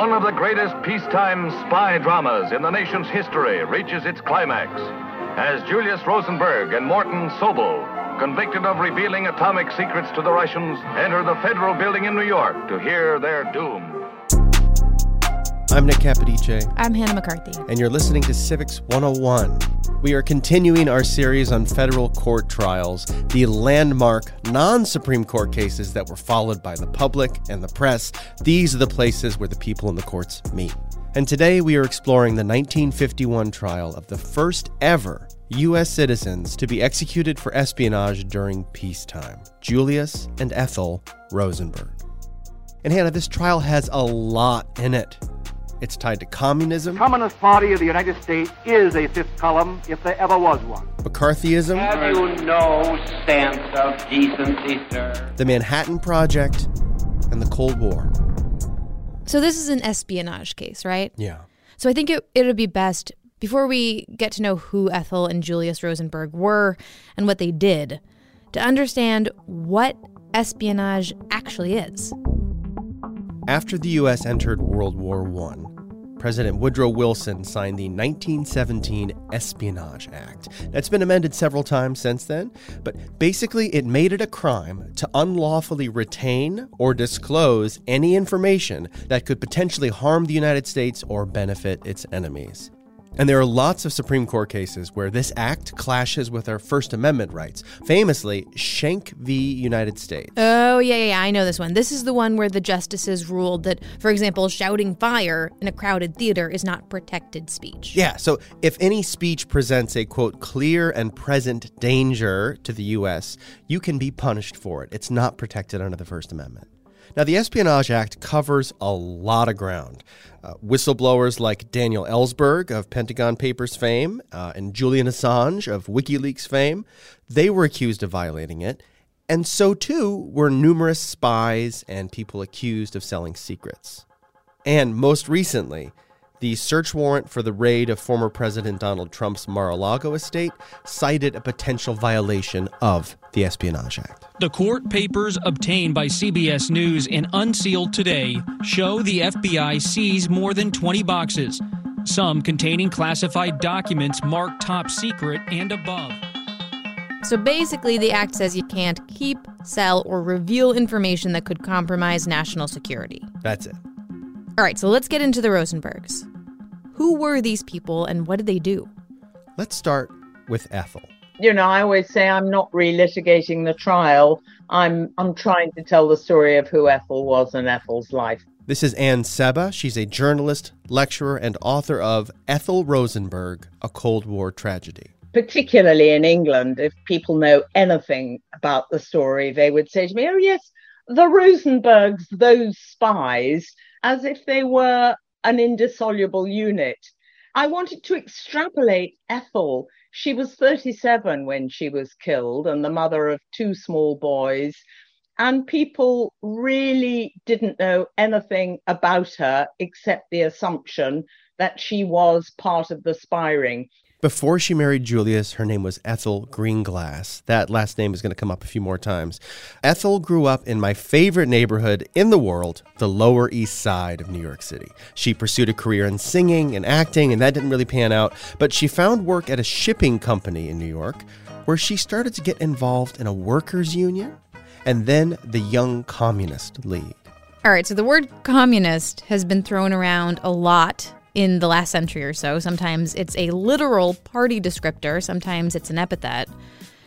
One of the greatest peacetime spy dramas in the nation's history reaches its climax as Julius Rosenberg and Morton Sobell, convicted of revealing atomic secrets to the Russians, enter the federal building in New York to hear their doom. I'm Nick Capodice, I'm Hannah McCarthy. and you're listening to Civics 101. We are continuing our series on federal court trials, the landmark non Supreme Court cases that were followed by the public and the press. These are the places where the people in the courts meet. And today we are exploring the 1951 trial of the first ever U.S. citizens to be executed for espionage during peacetime Julius and Ethel Rosenberg. And Hannah, this trial has a lot in it. It's tied to communism, Communist Party of the United States is a fifth column if there ever was one. McCarthyism, Have you no sense of decency, sir? the Manhattan Project, and the Cold War. So, this is an espionage case, right? Yeah. So, I think it, it would be best before we get to know who Ethel and Julius Rosenberg were and what they did to understand what espionage actually is. After the U.S. entered World War I, President Woodrow Wilson signed the 1917 Espionage Act. That's been amended several times since then, but basically it made it a crime to unlawfully retain or disclose any information that could potentially harm the United States or benefit its enemies. And there are lots of Supreme Court cases where this act clashes with our First Amendment rights. Famously, Schenck v. United States. Oh, yeah, yeah, yeah, I know this one. This is the one where the justices ruled that, for example, shouting fire in a crowded theater is not protected speech. Yeah, so if any speech presents a quote clear and present danger to the U.S., you can be punished for it. It's not protected under the First Amendment. Now, the Espionage Act covers a lot of ground. Uh, whistleblowers like Daniel Ellsberg of Pentagon Papers fame uh, and Julian Assange of WikiLeaks fame, they were accused of violating it. And so too were numerous spies and people accused of selling secrets. And most recently, the search warrant for the raid of former President Donald Trump's Mar a Lago estate cited a potential violation of the Espionage Act. The court papers obtained by CBS News and unsealed today show the FBI seized more than 20 boxes, some containing classified documents marked top secret and above. So basically, the act says you can't keep, sell, or reveal information that could compromise national security. That's it. All right, so let's get into the Rosenbergs. Who were these people and what did they do? Let's start with Ethel. you know, I always say I'm not relitigating the trial. I'm I'm trying to tell the story of who Ethel was and Ethel's life. This is Anne Sebba. She's a journalist, lecturer, and author of Ethel Rosenberg, A Cold War Tragedy. Particularly in England, if people know anything about the story, they would say to me, "Oh yes, the Rosenbergs, those spies," as if they were an indissoluble unit. I wanted to extrapolate Ethel. She was 37 when she was killed and the mother of two small boys. And people really didn't know anything about her except the assumption that she was part of the spy ring. Before she married Julius, her name was Ethel Greenglass. That last name is going to come up a few more times. Ethel grew up in my favorite neighborhood in the world, the Lower East Side of New York City. She pursued a career in singing and acting, and that didn't really pan out, but she found work at a shipping company in New York where she started to get involved in a workers' union and then the Young Communist League. All right, so the word communist has been thrown around a lot in the last century or so. Sometimes it's a literal party descriptor, sometimes it's an epithet.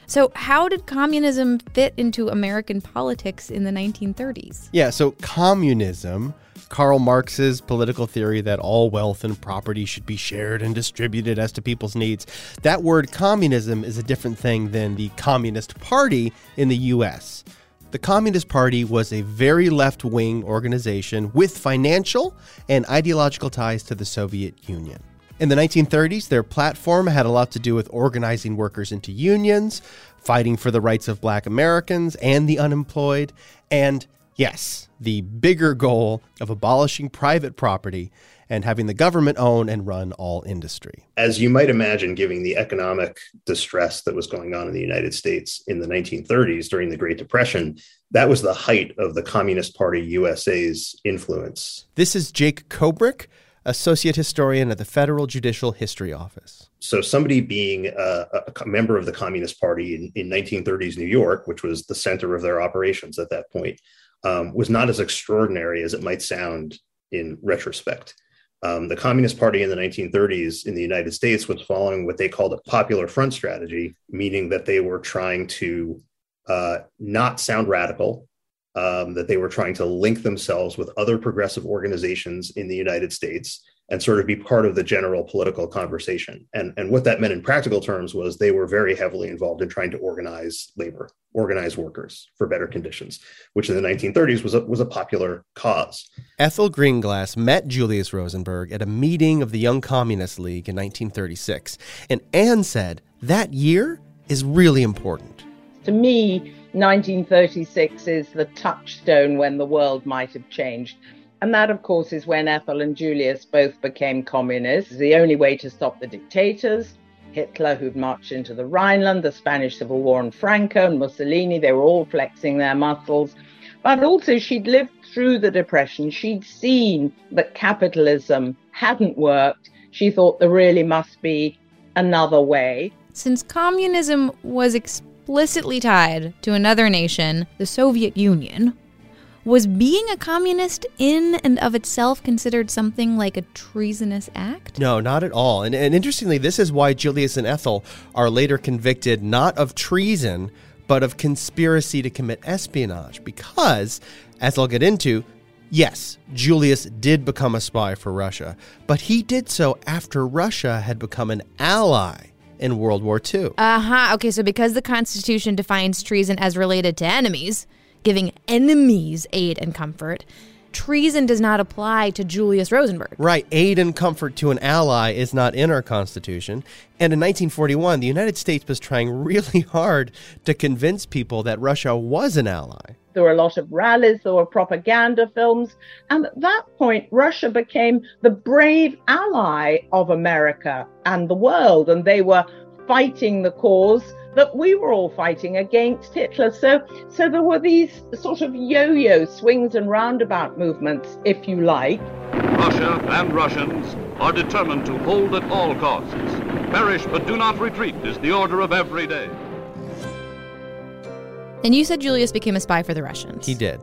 So, how did communism fit into American politics in the 1930s? Yeah, so communism, Karl Marx's political theory that all wealth and property should be shared and distributed as to people's needs, that word communism is a different thing than the Communist Party in the US. The Communist Party was a very left wing organization with financial and ideological ties to the Soviet Union. In the 1930s, their platform had a lot to do with organizing workers into unions, fighting for the rights of black Americans and the unemployed, and yes, the bigger goal of abolishing private property and having the government own and run all industry. As you might imagine, given the economic distress that was going on in the United States in the 1930s during the Great Depression, that was the height of the Communist Party USA's influence. This is Jake Kobrick associate historian at the Federal Judicial History Office. So, somebody being a, a member of the Communist Party in, in, 1930s New York, which was the center of their operations at that point, um, was not as extraordinary as it might sound in retrospect. Um, the Communist Party in the 1930s in the United States was following what they called a popular front strategy, meaning that they were trying to uh, not sound radical, um, that they were trying to link themselves with other progressive organizations in the United States and sort of be part of the general political conversation. And, and what that meant in practical terms was they were very heavily involved in trying to organize labor, organize workers for better conditions, which in the 1930s was a, was a popular cause. Ethel Greenglass met Julius Rosenberg at a meeting of the Young Communist League in 1936. And Anne said, that year is really important. To me, 1936 is the touchstone when the world might have changed. And that, of course, is when Ethel and Julius both became communists. The only way to stop the dictators, Hitler, who'd marched into the Rhineland, the Spanish Civil War, and Franco and Mussolini, they were all flexing their muscles. But also, she'd lived through the Depression. She'd seen that capitalism hadn't worked. She thought there really must be another way. Since communism was explicitly tied to another nation, the Soviet Union, was being a communist in and of itself considered something like a treasonous act? No, not at all. And, and interestingly, this is why Julius and Ethel are later convicted not of treason, but of conspiracy to commit espionage. Because, as I'll get into, yes, Julius did become a spy for Russia, but he did so after Russia had become an ally in World War II. Uh huh. Okay, so because the Constitution defines treason as related to enemies, giving enemies aid and comfort, treason does not apply to Julius Rosenberg. Right. Aid and comfort to an ally is not in our Constitution. And in 1941, the United States was trying really hard to convince people that Russia was an ally. There were a lot of rallies, there were propaganda films. And at that point, Russia became the brave ally of America and the world. And they were fighting the cause that we were all fighting against Hitler. So, so there were these sort of yo-yo swings and roundabout movements, if you like. Russia and Russians are determined to hold at all costs. Perish but do not retreat is the order of every day. And you said Julius became a spy for the Russians. He did.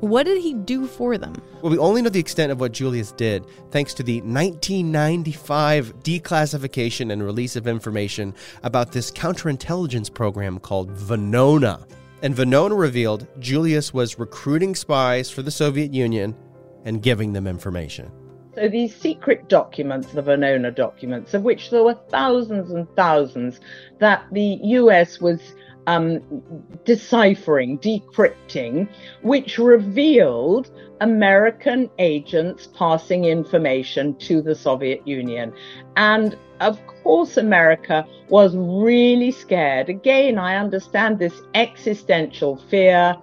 What did he do for them? Well, we only know the extent of what Julius did thanks to the 1995 declassification and release of information about this counterintelligence program called Venona. And Venona revealed Julius was recruiting spies for the Soviet Union and giving them information. So these secret documents, the Venona documents, of which there were thousands and thousands, that the US was um, deciphering, decrypting, which revealed American agents passing information to the Soviet Union. And of course, America was really scared. Again, I understand this existential fear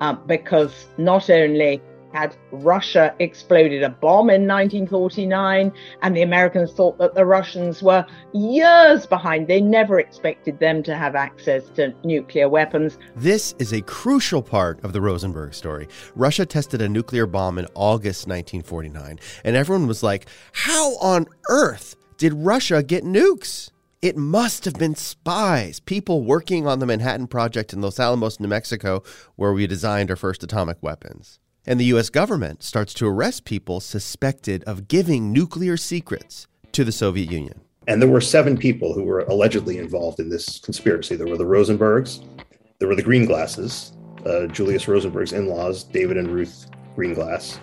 uh, because not only had Russia exploded a bomb in 1949, and the Americans thought that the Russians were years behind. They never expected them to have access to nuclear weapons. This is a crucial part of the Rosenberg story. Russia tested a nuclear bomb in August 1949, and everyone was like, How on earth did Russia get nukes? It must have been spies, people working on the Manhattan Project in Los Alamos, New Mexico, where we designed our first atomic weapons. And the US government starts to arrest people suspected of giving nuclear secrets to the Soviet Union. And there were seven people who were allegedly involved in this conspiracy. There were the Rosenbergs, there were the Greenglasses, uh, Julius Rosenberg's in laws, David and Ruth Greenglass.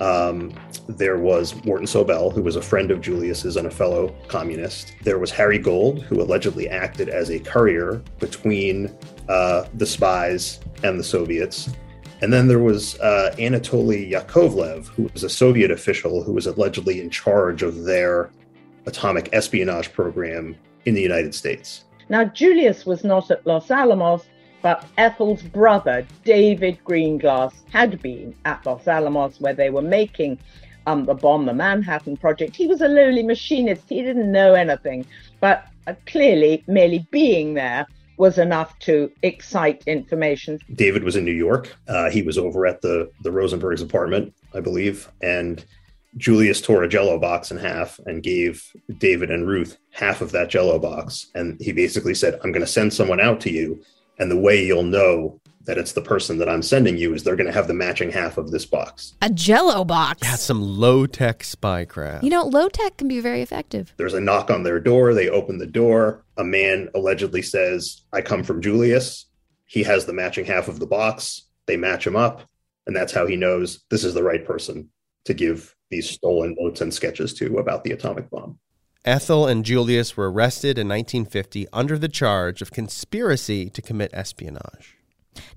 Um, there was Morton Sobell, who was a friend of Julius's and a fellow communist. There was Harry Gold, who allegedly acted as a courier between uh, the spies and the Soviets. And then there was uh, Anatoly Yakovlev, who was a Soviet official who was allegedly in charge of their atomic espionage program in the United States. Now, Julius was not at Los Alamos, but Ethel's brother, David Greenglass, had been at Los Alamos where they were making um, the bomb, the Manhattan Project. He was a lowly machinist, he didn't know anything, but uh, clearly, merely being there was enough to excite information. David was in New York. Uh, he was over at the the Rosenberg's apartment, I believe, and Julius tore a Jello box in half and gave David and Ruth half of that Jello box, and he basically said, "I'm going to send someone out to you, and the way you'll know that it's the person that I'm sending you is they're going to have the matching half of this box. A jello box. Yeah, some low tech spy craft. You know, low tech can be very effective. There's a knock on their door. They open the door. A man allegedly says, I come from Julius. He has the matching half of the box. They match him up. And that's how he knows this is the right person to give these stolen notes and sketches to about the atomic bomb. Ethel and Julius were arrested in 1950 under the charge of conspiracy to commit espionage.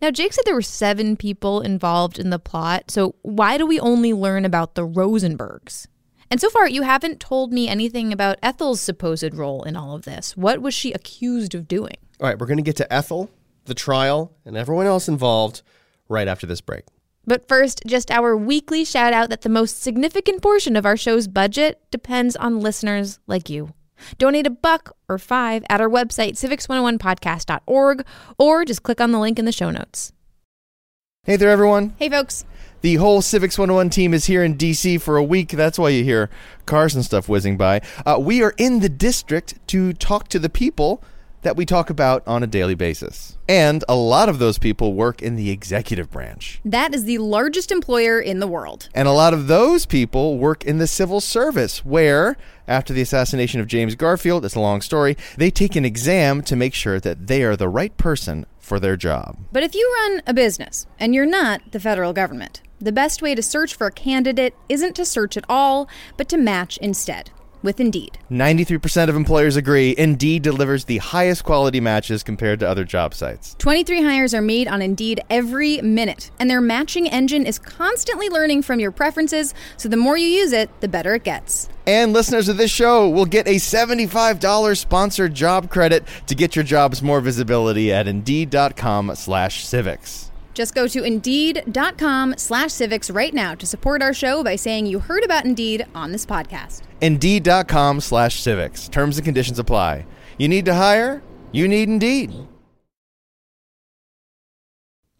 Now, Jake said there were seven people involved in the plot, so why do we only learn about the Rosenbergs? And so far, you haven't told me anything about Ethel's supposed role in all of this. What was she accused of doing? All right, we're going to get to Ethel, the trial, and everyone else involved right after this break. But first, just our weekly shout out that the most significant portion of our show's budget depends on listeners like you. Donate a buck or five at our website, civics101podcast.org, or just click on the link in the show notes. Hey there, everyone. Hey, folks. The whole Civics 101 team is here in DC for a week. That's why you hear cars and stuff whizzing by. Uh, we are in the district to talk to the people that we talk about on a daily basis. And a lot of those people work in the executive branch. That is the largest employer in the world. And a lot of those people work in the civil service, where, after the assassination of James Garfield, it's a long story, they take an exam to make sure that they are the right person for their job. But if you run a business and you're not the federal government, the best way to search for a candidate isn't to search at all, but to match instead with Indeed. 93% of employers agree Indeed delivers the highest quality matches compared to other job sites. 23 hires are made on Indeed every minute, and their matching engine is constantly learning from your preferences, so the more you use it, the better it gets. And listeners of this show will get a $75 sponsored job credit to get your jobs more visibility at Indeed.com slash civics. Just go to Indeed.com slash civics right now to support our show by saying you heard about Indeed on this podcast. Indeed.com slash civics. Terms and conditions apply. You need to hire? You need Indeed.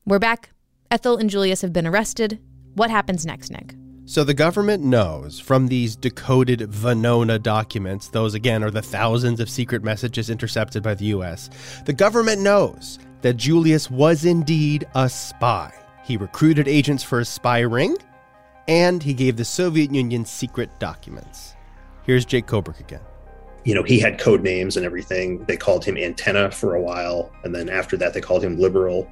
We're back. Ethel and Julius have been arrested. What happens next, Nick? So the government knows from these decoded Venona documents, those again are the thousands of secret messages intercepted by the US. The government knows that Julius was indeed a spy. He recruited agents for a spy ring, and he gave the Soviet Union secret documents. Here's Jake Kobrick again. You know, he had code names and everything. They called him Antenna for a while, and then after that, they called him Liberal.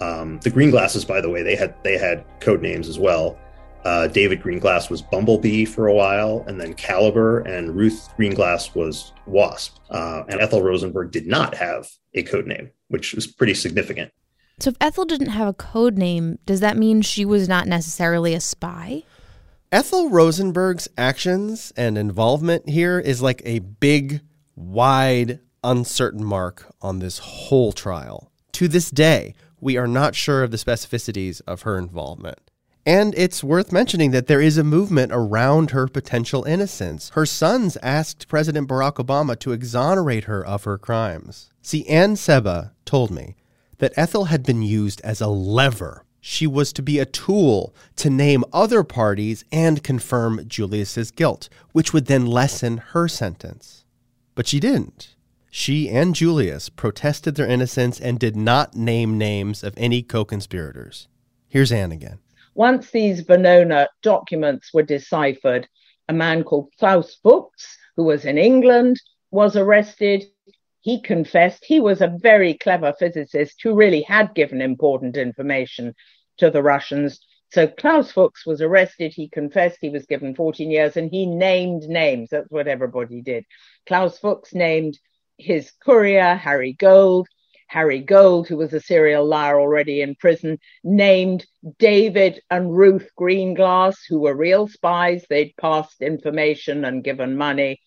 Um, the Greenglasses, by the way, they had they had code names as well. Uh, David Greenglass was Bumblebee for a while, and then Caliber, and Ruth Greenglass was Wasp. Uh, and Ethel Rosenberg did not have a code name, which was pretty significant. So, if Ethel didn't have a code name, does that mean she was not necessarily a spy? Ethel Rosenberg's actions and involvement here is like a big, wide, uncertain mark on this whole trial. To this day, we are not sure of the specificities of her involvement. And it's worth mentioning that there is a movement around her potential innocence. Her sons asked President Barack Obama to exonerate her of her crimes. See, Anne Sebba told me that Ethel had been used as a lever. She was to be a tool to name other parties and confirm Julius's guilt, which would then lessen her sentence. But she didn't. She and Julius protested their innocence and did not name names of any co conspirators. Here's Anne again. Once these Venona documents were deciphered, a man called Klaus Fuchs, who was in England, was arrested. He confessed he was a very clever physicist who really had given important information to the Russians. So Klaus Fuchs was arrested. He confessed he was given 14 years and he named names. That's what everybody did. Klaus Fuchs named his courier, Harry Gold. Harry Gold, who was a serial liar already in prison, named David and Ruth Greenglass, who were real spies. They'd passed information and given money.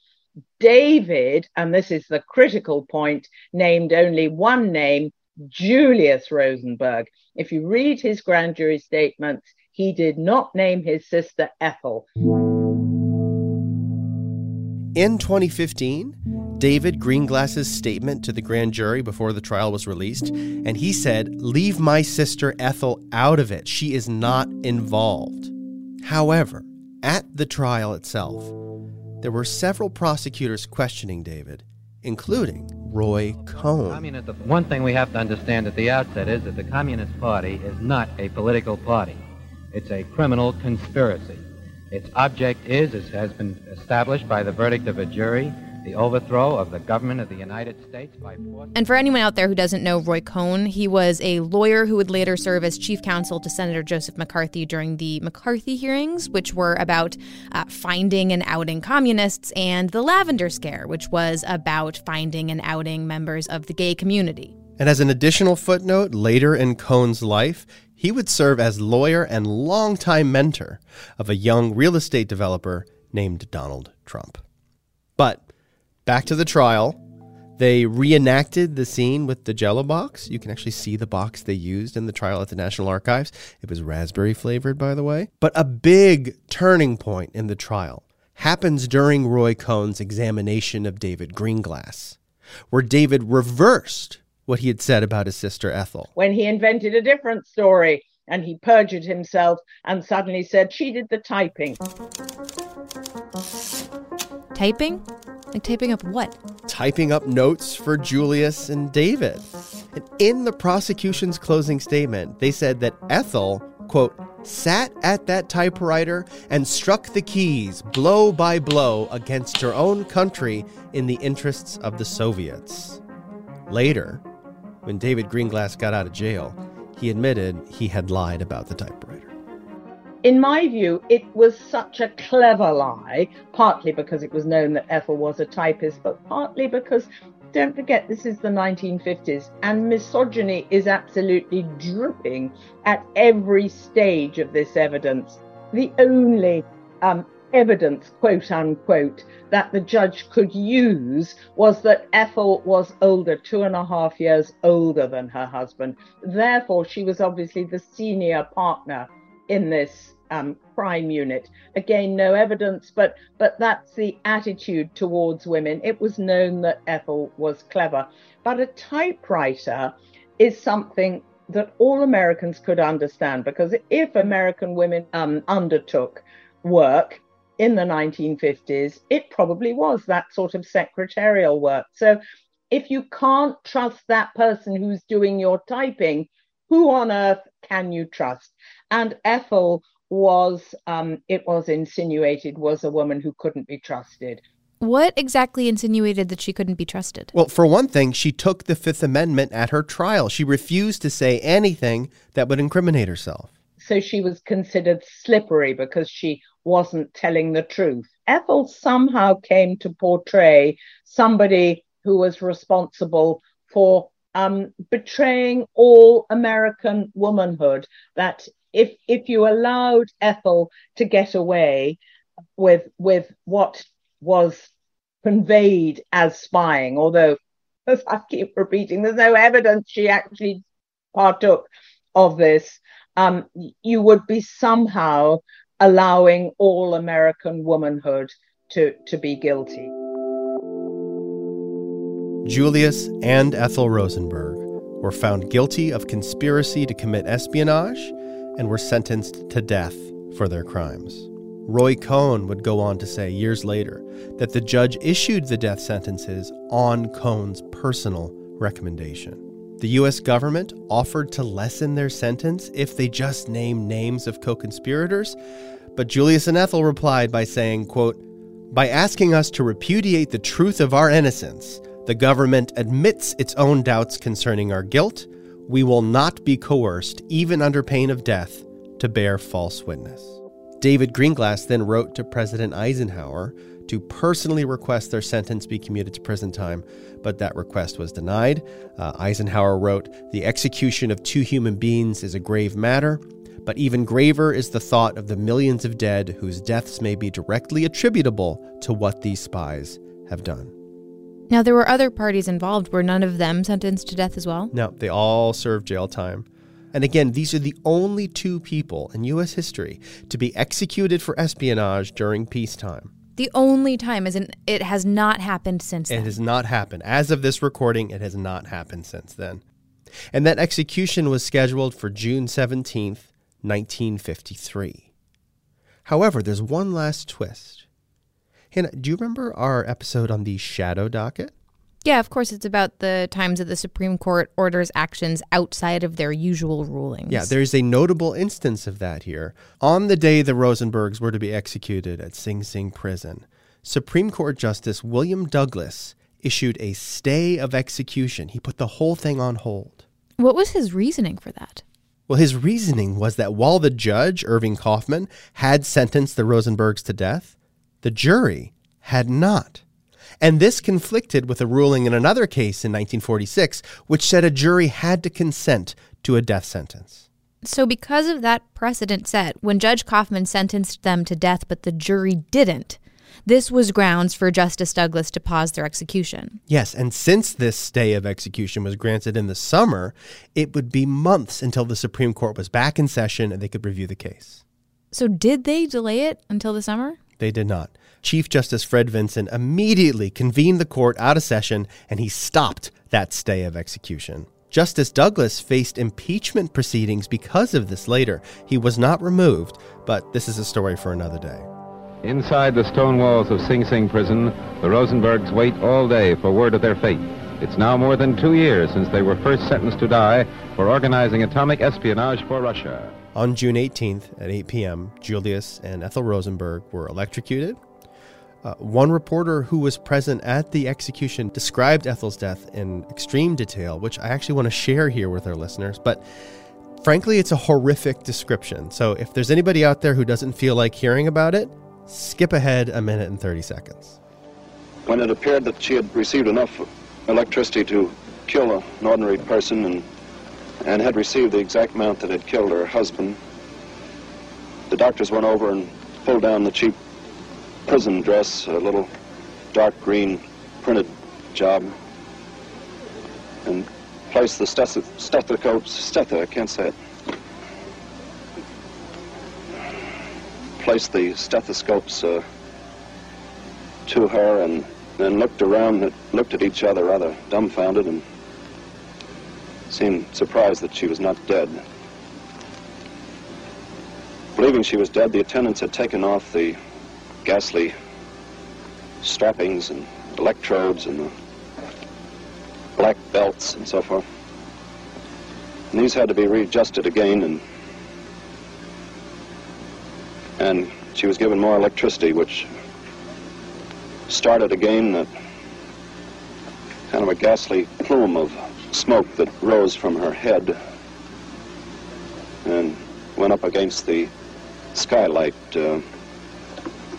David, and this is the critical point, named only one name, Julius Rosenberg. If you read his grand jury statements, he did not name his sister Ethel. In 2015, David Greenglass's statement to the grand jury before the trial was released, and he said, Leave my sister Ethel out of it. She is not involved. However, at the trial itself, there were several prosecutors questioning David, including Roy Cohn. One thing we have to understand at the outset is that the Communist Party is not a political party. It's a criminal conspiracy. Its object is, as has been established by the verdict of a jury, the overthrow of the government of the United States by force. And for anyone out there who doesn't know Roy Cohn, he was a lawyer who would later serve as chief counsel to Senator Joseph McCarthy during the McCarthy hearings, which were about uh, finding and outing communists, and the Lavender Scare, which was about finding and outing members of the gay community. And as an additional footnote, later in Cohn's life, he would serve as lawyer and longtime mentor of a young real estate developer named Donald Trump. But back to the trial. They reenacted the scene with the jello box. You can actually see the box they used in the trial at the National Archives. It was raspberry flavored, by the way. But a big turning point in the trial happens during Roy Cohn's examination of David Greenglass, where David reversed what he had said about his sister Ethel. When he invented a different story and he perjured himself and suddenly said she did the typing. Typing? Like typing up what? Typing up notes for Julius and David. And in the prosecution's closing statement, they said that Ethel, quote, sat at that typewriter and struck the keys blow by blow against her own country in the interests of the Soviets. Later, when David Greenglass got out of jail, he admitted he had lied about the typewriter. In my view, it was such a clever lie, partly because it was known that Ethel was a typist, but partly because, don't forget, this is the 1950s, and misogyny is absolutely dripping at every stage of this evidence. The only um, evidence, quote unquote, that the judge could use was that Ethel was older, two and a half years older than her husband. Therefore, she was obviously the senior partner in this um, crime unit. Again, no evidence, but but that's the attitude towards women. It was known that Ethel was clever, but a typewriter is something that all Americans could understand because if American women um, undertook work in the 1950s, it probably was that sort of secretarial work. So if you can't trust that person who's doing your typing, who on earth can you trust? And Ethel was, um, it was insinuated, was a woman who couldn't be trusted. What exactly insinuated that she couldn't be trusted? Well, for one thing, she took the Fifth Amendment at her trial. She refused to say anything that would incriminate herself. So she was considered slippery because she wasn't telling the truth. Ethel somehow came to portray somebody who was responsible for um, betraying all American womanhood. That if if you allowed Ethel to get away with with what was conveyed as spying, although as I keep repeating, there's no evidence she actually partook of this. Um, you would be somehow allowing all American womanhood to, to be guilty. Julius and Ethel Rosenberg were found guilty of conspiracy to commit espionage and were sentenced to death for their crimes. Roy Cohn would go on to say years later that the judge issued the death sentences on Cohn's personal recommendation. The U.S. government offered to lessen their sentence if they just named names of co conspirators, but Julius and Ethel replied by saying, quote, By asking us to repudiate the truth of our innocence, the government admits its own doubts concerning our guilt. We will not be coerced, even under pain of death, to bear false witness. David Greenglass then wrote to President Eisenhower to personally request their sentence be commuted to prison time, but that request was denied. Uh, Eisenhower wrote The execution of two human beings is a grave matter, but even graver is the thought of the millions of dead whose deaths may be directly attributable to what these spies have done. Now, there were other parties involved. Were none of them sentenced to death as well? No, they all served jail time. And again, these are the only two people in U.S. history to be executed for espionage during peacetime. The only time, is in, it has not happened since It then. has not happened. As of this recording, it has not happened since then. And that execution was scheduled for June 17th, 1953. However, there's one last twist. Hannah, do you remember our episode on the shadow docket? Yeah, of course, it's about the times that the Supreme Court orders actions outside of their usual rulings. Yeah, there's a notable instance of that here. On the day the Rosenbergs were to be executed at Sing Sing Prison, Supreme Court Justice William Douglas issued a stay of execution. He put the whole thing on hold. What was his reasoning for that? Well, his reasoning was that while the judge, Irving Kaufman, had sentenced the Rosenbergs to death, the jury had not. And this conflicted with a ruling in another case in 1946, which said a jury had to consent to a death sentence. So, because of that precedent set, when Judge Kaufman sentenced them to death but the jury didn't, this was grounds for Justice Douglas to pause their execution. Yes, and since this stay of execution was granted in the summer, it would be months until the Supreme Court was back in session and they could review the case. So, did they delay it until the summer? They did not. Chief Justice Fred Vinson immediately convened the court out of session and he stopped that stay of execution. Justice Douglas faced impeachment proceedings because of this later. He was not removed, but this is a story for another day. Inside the stone walls of Sing Sing prison, the Rosenbergs wait all day for word of their fate. It's now more than two years since they were first sentenced to die for organizing atomic espionage for Russia. On June 18th at 8 p.m., Julius and Ethel Rosenberg were electrocuted. Uh, one reporter who was present at the execution described Ethel's death in extreme detail, which I actually want to share here with our listeners. But frankly, it's a horrific description. So if there's anybody out there who doesn't feel like hearing about it, skip ahead a minute and 30 seconds. When it appeared that she had received enough electricity to kill an ordinary person and, and had received the exact amount that had killed her husband, the doctors went over and pulled down the cheap prison dress, a little dark green printed job, and placed the steth- stethoscope, steth- I can't say it, placed the stethoscopes uh, to her and then looked around, looked at each other rather dumbfounded and seemed surprised that she was not dead. Believing she was dead, the attendants had taken off the ghastly strappings and electrodes and the black belts and so forth. And these had to be readjusted again and and she was given more electricity which started again that kind of a ghastly plume of smoke that rose from her head and went up against the skylight uh,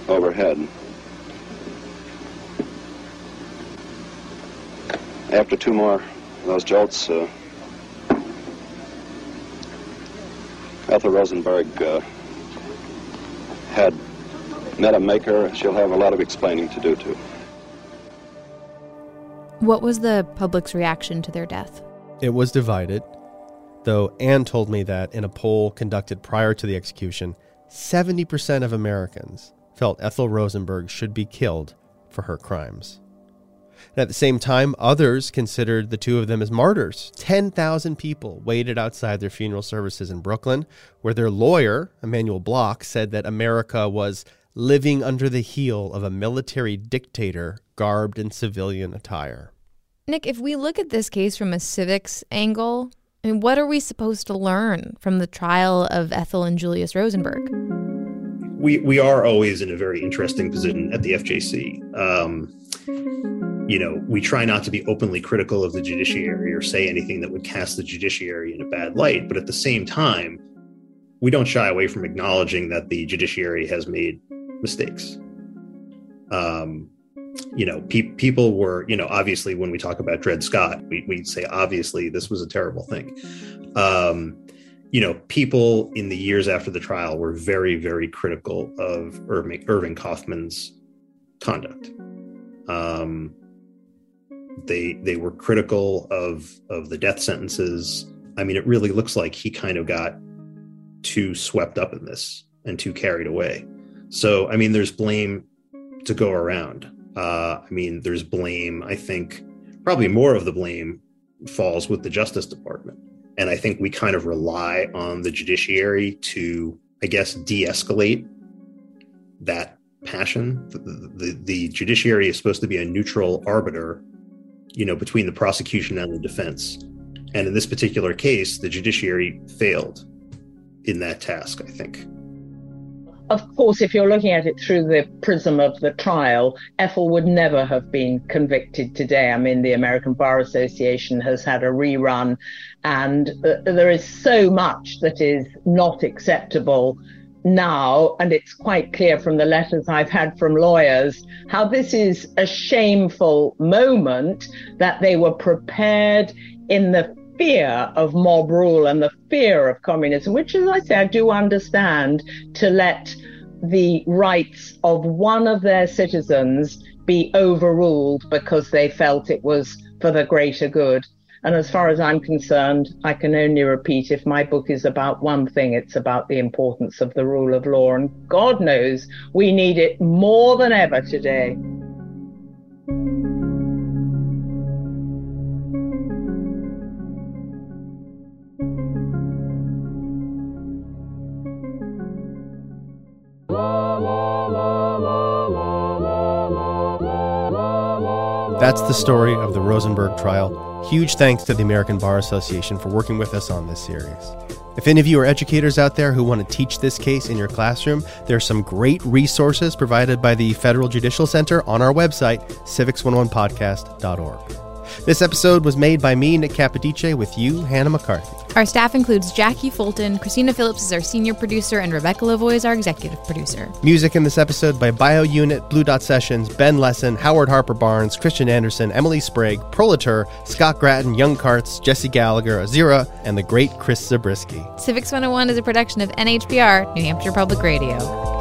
overhead. After two more of those jolts, uh, Ethel Rosenberg uh, had met a maker she'll have a lot of explaining to do to. What was the public's reaction to their death? It was divided, though Anne told me that in a poll conducted prior to the execution, 70% of Americans felt Ethel Rosenberg should be killed for her crimes. And at the same time, others considered the two of them as martyrs. 10,000 people waited outside their funeral services in Brooklyn, where their lawyer, Emanuel Bloch, said that America was living under the heel of a military dictator garbed in civilian attire. Nick, if we look at this case from a civics angle, I mean, what are we supposed to learn from the trial of Ethel and Julius Rosenberg? we we are always in a very interesting position at the FJC. Um, you know, we try not to be openly critical of the judiciary or say anything that would cast the judiciary in a bad light, but at the same time, we don't shy away from acknowledging that the judiciary has made mistakes. Um, you know, pe- people were, you know, obviously when we talk about Dred Scott, we, we say obviously this was a terrible thing. Um, you know, people in the years after the trial were very, very critical of Irving, Irving Kaufman's conduct. Um, they they were critical of of the death sentences. I mean, it really looks like he kind of got too swept up in this and too carried away. So, I mean, there's blame to go around. Uh, I mean, there's blame. I think probably more of the blame falls with the Justice Department. And I think we kind of rely on the judiciary to, I guess, de escalate that passion. The, the, the, judiciary is supposed to be a neutral arbiter, you know, between the prosecution and the defense. And in this particular case, the judiciary failed in that task, I think. Of course, if you're looking at it through the prism of the trial, Ethel would never have been convicted today. I mean, the American Bar Association has had a rerun, and uh, there is so much that is not acceptable now, and it's quite clear from the letters I've had from lawyers how this is a shameful moment that they were prepared in the fear of mob rule and the fear of communism, which, as I say, I do understand, to let the rights of one of their citizens be overruled because they felt it was for the greater good. And as far as I'm concerned, I can only repeat if my book is about one thing, it's about the importance of the rule of law. And God knows we need it more than ever today. That's the story of the Rosenberg trial. Huge thanks to the American Bar Association for working with us on this series. If any of you are educators out there who want to teach this case in your classroom, there are some great resources provided by the Federal Judicial Center on our website, civics101podcast.org. This episode was made by me, Nick Capodice, with you, Hannah McCarthy. Our staff includes Jackie Fulton, Christina Phillips is our senior producer, and Rebecca Lavoie is our executive producer. Music in this episode by Bio Unit, Blue Dot Sessions, Ben Lesson, Howard Harper Barnes, Christian Anderson, Emily Sprague, Prolator, Scott Grattan, Young Carts, Jesse Gallagher, Azira, and the great Chris Zabriskie. Civics 101 is a production of NHPR, New Hampshire Public Radio.